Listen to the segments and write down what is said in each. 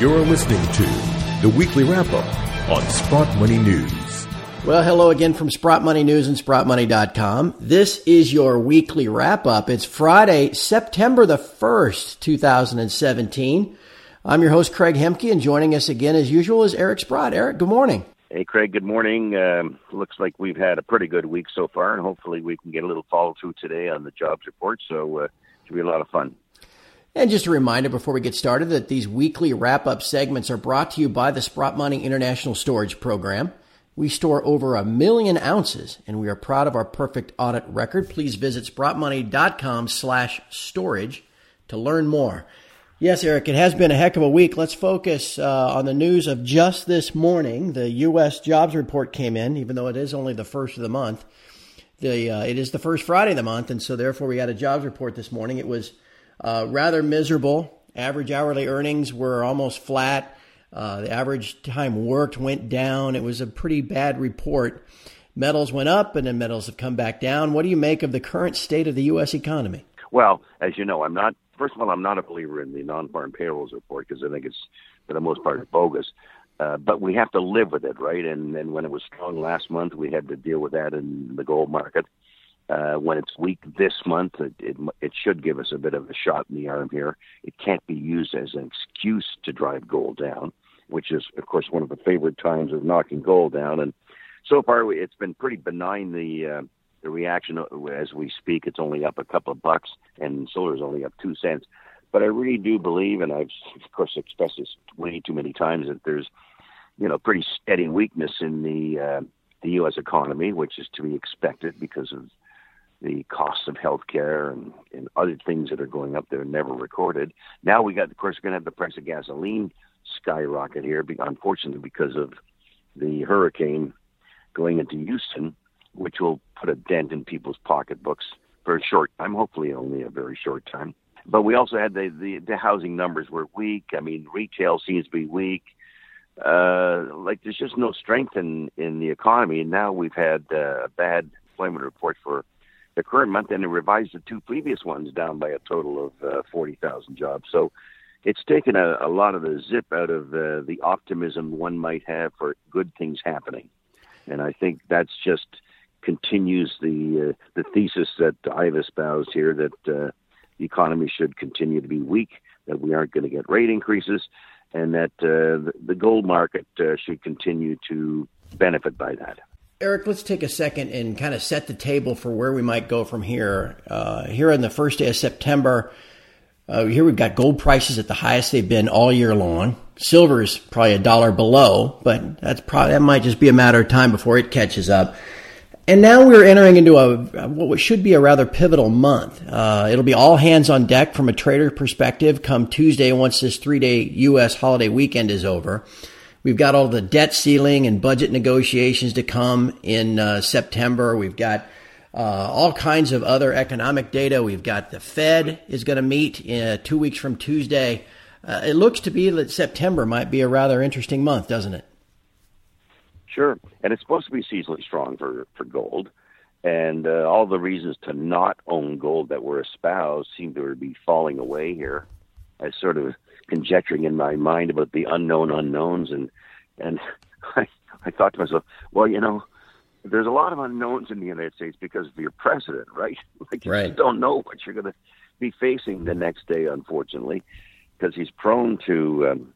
You're listening to the weekly wrap up on Sprott Money News. Well, hello again from Sprott Money News and SprottMoney.com. This is your weekly wrap up. It's Friday, September the 1st, 2017. I'm your host, Craig Hemke, and joining us again as usual is Eric Sprott. Eric, good morning. Hey, Craig, good morning. Um, looks like we've had a pretty good week so far, and hopefully we can get a little follow through today on the jobs report. So uh, it should be a lot of fun. And just a reminder before we get started that these weekly wrap up segments are brought to you by the Sprott Money International Storage Program. We store over a million ounces and we are proud of our perfect audit record. Please visit sprottmoney.com slash storage to learn more. Yes, Eric, it has been a heck of a week. Let's focus uh, on the news of just this morning. The U.S. jobs report came in, even though it is only the first of the month. The, uh, it is the first Friday of the month, and so therefore we had a jobs report this morning. It was uh, rather miserable. Average hourly earnings were almost flat. Uh, the average time worked went down. It was a pretty bad report. Metals went up and then metals have come back down. What do you make of the current state of the U.S. economy? Well, as you know, I'm not, first of all, I'm not a believer in the non farm payrolls report because I think it's, for the most part, bogus. Uh, but we have to live with it, right? And, and when it was strong last month, we had to deal with that in the gold market. Uh, when it's weak this month, it, it, it should give us a bit of a shot in the arm here. It can't be used as an excuse to drive gold down, which is, of course, one of the favorite times of knocking gold down. And so far, it's been pretty benign. The uh, the reaction as we speak, it's only up a couple of bucks, and silver is only up two cents. But I really do believe, and I've of course expressed this way too many times, that there's you know pretty steady weakness in the uh, the U.S. economy, which is to be expected because of the cost of healthcare and, and other things that are going up there never recorded. Now we got, of course, we're going to have the price of gasoline skyrocket here, unfortunately, because of the hurricane going into Houston, which will put a dent in people's pocketbooks for a short time, hopefully only a very short time. But we also had the, the, the housing numbers were weak. I mean, retail seems to be weak. Uh, like there's just no strength in, in the economy. And now we've had uh, a bad employment report for the current month, and it revised the two previous ones down by a total of uh, 40,000 jobs. So it's taken a, a, lot of the zip out of uh, the optimism one might have for good things happening. And I think that's just continues the uh, the thesis that I've espoused here that uh, the economy should continue to be weak, that we aren't going to get rate increases, and that uh, the, gold market uh, should continue to benefit by that. Eric, let's take a second and kind of set the table for where we might go from here. Uh, here on the first day of September, uh, here we've got gold prices at the highest they've been all year long. Silver is probably a dollar below, but that's probably that might just be a matter of time before it catches up. And now we're entering into a what should be a rather pivotal month. Uh, it'll be all hands on deck from a trader perspective come Tuesday once this three day U.S. holiday weekend is over. We've got all the debt ceiling and budget negotiations to come in uh, September. We've got uh, all kinds of other economic data. We've got the Fed is going to meet uh, two weeks from Tuesday. Uh, it looks to be that September might be a rather interesting month, doesn't it? Sure, and it's supposed to be seasonally strong for for gold, and uh, all the reasons to not own gold that were espoused seem to be falling away here. I sort of conjecturing in my mind about the unknown unknowns, and and I I thought to myself, well, you know, there's a lot of unknowns in the United States because of your president, right? Like you right. don't know what you're going to be facing the next day, unfortunately, because he's prone to um,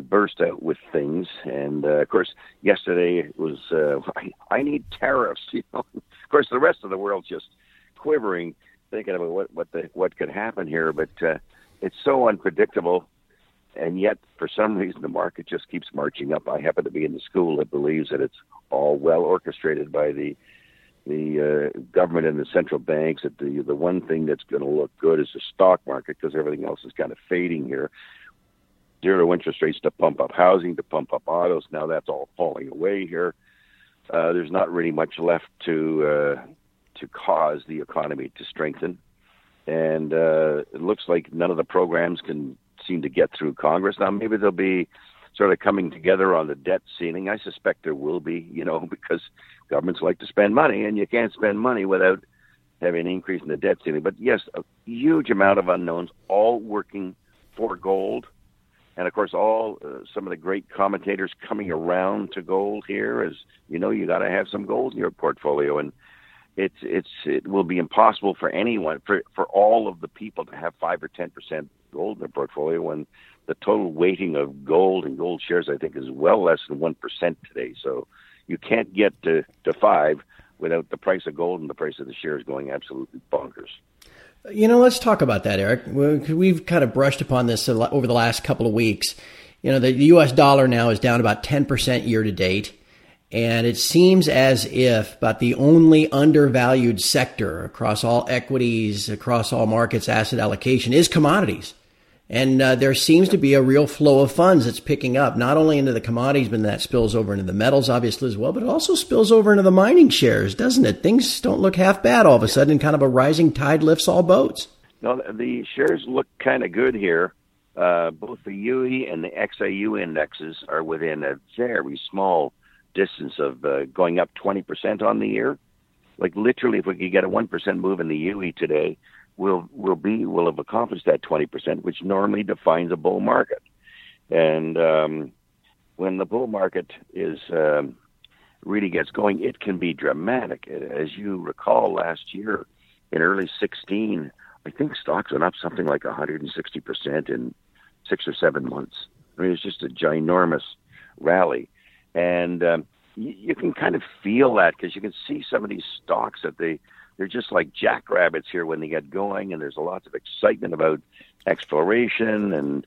burst out with things. And uh, of course, yesterday was uh, I, I need tariffs. You know, of course, the rest of the world's just quivering, thinking about what what the what could happen here. But uh, it's so unpredictable and yet for some reason the market just keeps marching up. I happen to be in the school that believes that it's all well orchestrated by the the uh, government and the central banks. That the the one thing that's going to look good is the stock market because everything else is kind of fading here. Zero interest rates to pump up housing, to pump up autos. Now that's all falling away here. Uh, there's not really much left to uh, to cause the economy to strengthen, and uh, it looks like none of the programs can seem to get through Congress. Now, maybe they'll be sort of coming together on the debt ceiling. I suspect there will be, you know, because governments like to spend money, and you can't spend money without having an increase in the debt ceiling. But yes, a huge amount of unknowns, all working for gold. and of course, all uh, some of the great commentators coming around to gold here is, you know, you got to have some gold in your portfolio, and it's it's it will be impossible for anyone for for all of the people to have five or ten percent gold in their portfolio when the total weighting of gold and gold shares I think is well less than one percent today. So you can't get to to five without the price of gold and the price of the shares going absolutely bonkers. You know, let's talk about that, Eric. We've kind of brushed upon this over the last couple of weeks. You know, the U.S. dollar now is down about 10% year to date. And it seems as if about the only undervalued sector across all equities, across all markets, asset allocation is commodities. And uh, there seems to be a real flow of funds that's picking up, not only into the commodities, but that spills over into the metals, obviously, as well, but it also spills over into the mining shares, doesn't it? Things don't look half bad all of a sudden, kind of a rising tide lifts all boats. No, the shares look kind of good here. Uh, both the HUI and the XAU indexes are within a very small distance of uh, going up 20% on the year. Like literally, if we could get a 1% move in the HUI today, we'll, we'll be we'll have accomplished that 20%, which normally defines a bull market. And um, when the bull market is um, really gets going, it can be dramatic. As you recall, last year in early 16, I think stocks went up something like 160% in six or seven months. I mean, it's just a ginormous rally, and um, you, you can kind of feel that because you can see some of these stocks that they they're just like jackrabbits here when they get going, and there's a lots of excitement about exploration and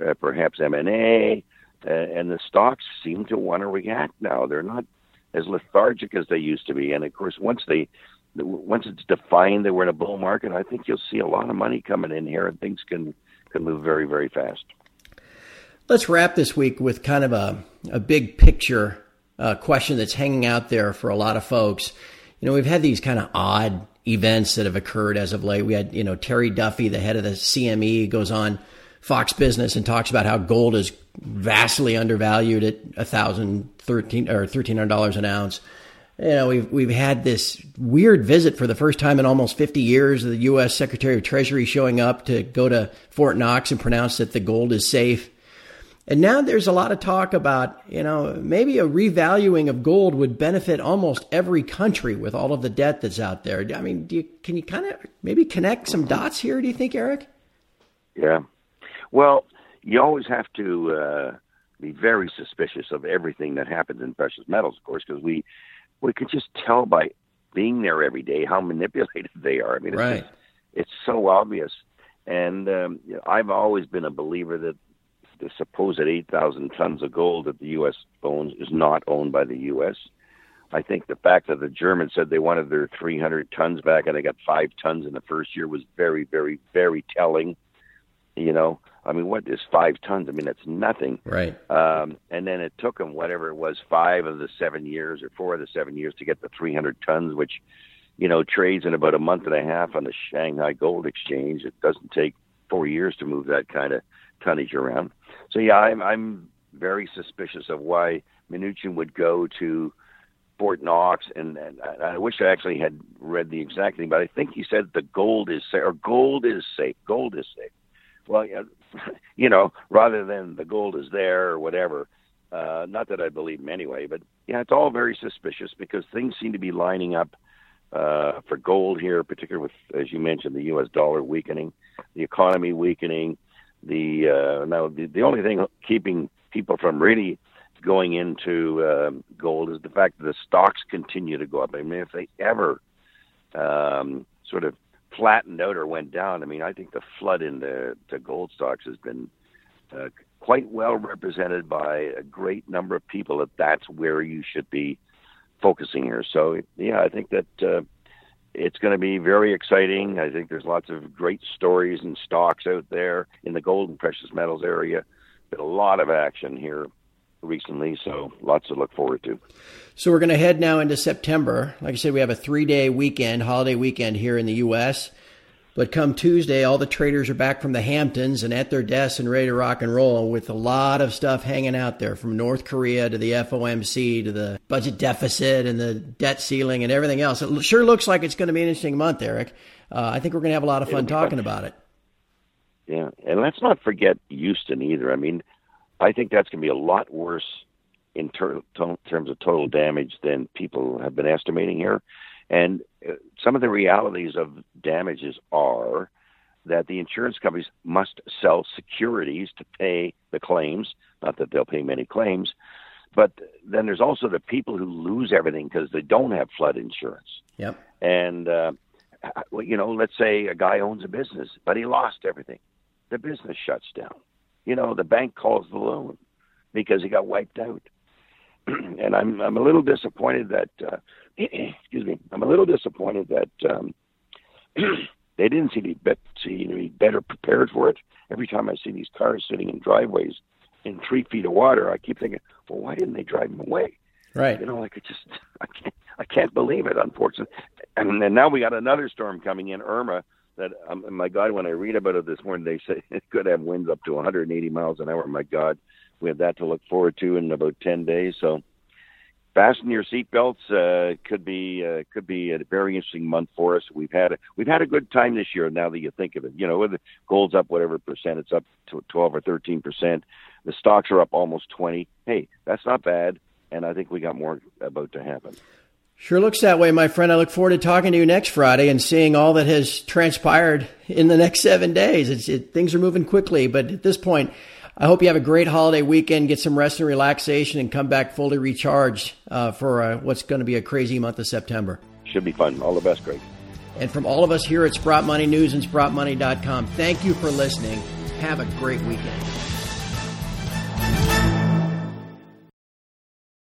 uh, perhaps M and A, uh, and the stocks seem to want to react now. They're not as lethargic as they used to be, and of course, once they once it's defined that we're in a bull market, I think you'll see a lot of money coming in here, and things can can move very very fast. Let's wrap this week with kind of a, a big picture uh, question that's hanging out there for a lot of folks you know, we've had these kind of odd events that have occurred as of late. We had, you know, Terry Duffy, the head of the CME, goes on Fox Business and talks about how gold is vastly undervalued at a thousand thirteen or thirteen hundred dollars an ounce. You know, we've we've had this weird visit for the first time in almost fifty years of the U.S. Secretary of Treasury showing up to go to Fort Knox and pronounce that the gold is safe. And now there's a lot of talk about, you know, maybe a revaluing of gold would benefit almost every country with all of the debt that's out there. I mean, do you, can you kind of maybe connect some dots here, do you think, Eric? Yeah. Well, you always have to uh, be very suspicious of everything that happens in precious metals, of course, because we, we can just tell by being there every day how manipulated they are. I mean, it's, right. just, it's so obvious. And um, you know, I've always been a believer that the supposed 8,000 tons of gold that the U.S. owns is not owned by the U.S. I think the fact that the Germans said they wanted their 300 tons back and they got five tons in the first year was very, very, very telling. You know, I mean, what is five tons? I mean, that's nothing. Right. Um, and then it took them whatever it was, five of the seven years or four of the seven years to get the 300 tons, which, you know, trades in about a month and a half on the Shanghai Gold Exchange. It doesn't take four years to move that kind of tonnage around. So yeah, I'm I'm very suspicious of why Mnuchin would go to Fort Knox, and, and I wish I actually had read the exact thing, but I think he said the gold is safe, or gold is safe. Gold is safe. Well, you know, rather than the gold is there or whatever. Uh, not that I believe him anyway, but yeah, it's all very suspicious because things seem to be lining up uh, for gold here, particularly with, as you mentioned, the U.S. dollar weakening, the economy weakening, the uh, now the, the only thing keeping people from really going into uh, gold is the fact that the stocks continue to go up. I mean, if they ever um, sort of flattened out or went down, I mean, I think the flood into to gold stocks has been uh, quite well represented by a great number of people. That that's where you should be focusing here. So yeah, I think that. Uh, it's going to be very exciting. I think there's lots of great stories and stocks out there in the gold and precious metals area. Been a lot of action here recently, so lots to look forward to. So we're going to head now into September. Like I said, we have a three day weekend, holiday weekend here in the U.S. But come Tuesday, all the traders are back from the Hamptons and at their desks and ready to rock and roll with a lot of stuff hanging out there from North Korea to the FOMC to the budget deficit and the debt ceiling and everything else. It sure looks like it's going to be an interesting month, Eric. Uh, I think we're going to have a lot of fun talking fun. about it. Yeah, and let's not forget Houston either. I mean, I think that's going to be a lot worse in ter- terms of total damage than people have been estimating here. And uh, some of the realities of damages are that the insurance companies must sell securities to pay the claims. Not that they'll pay many claims, but then there's also the people who lose everything because they don't have flood insurance. Yep. And uh, you know, let's say a guy owns a business, but he lost everything. The business shuts down. You know, the bank calls the loan because he got wiped out. and I'm I'm a little disappointed that uh, excuse me I'm a little disappointed that um, they didn't seem to be, seem to be better prepared for it. Every time I see these cars sitting in driveways in three feet of water, I keep thinking, well, why didn't they drive them away? Right. You know, like it just I can't I can't believe it. Unfortunately, and then now we got another storm coming in, Irma. That um, my God, when I read about it this morning, they say it could have winds up to 180 miles an hour. My God, we have that to look forward to in about 10 days. So fasten your seatbelts. Uh, could be uh, could be a very interesting month for us. We've had a, we've had a good time this year. Now that you think of it, you know, with the gold's up whatever percent, it's up to 12 or 13 percent. The stocks are up almost 20. Hey, that's not bad. And I think we got more about to happen. Sure looks that way, my friend. I look forward to talking to you next Friday and seeing all that has transpired in the next seven days. It's, it, things are moving quickly, but at this point, I hope you have a great holiday weekend, get some rest and relaxation, and come back fully recharged uh, for uh, what's going to be a crazy month of September. Should be fun. All the best, Greg. And from all of us here at Sprott Money News and SprottMoney.com, thank you for listening. Have a great weekend.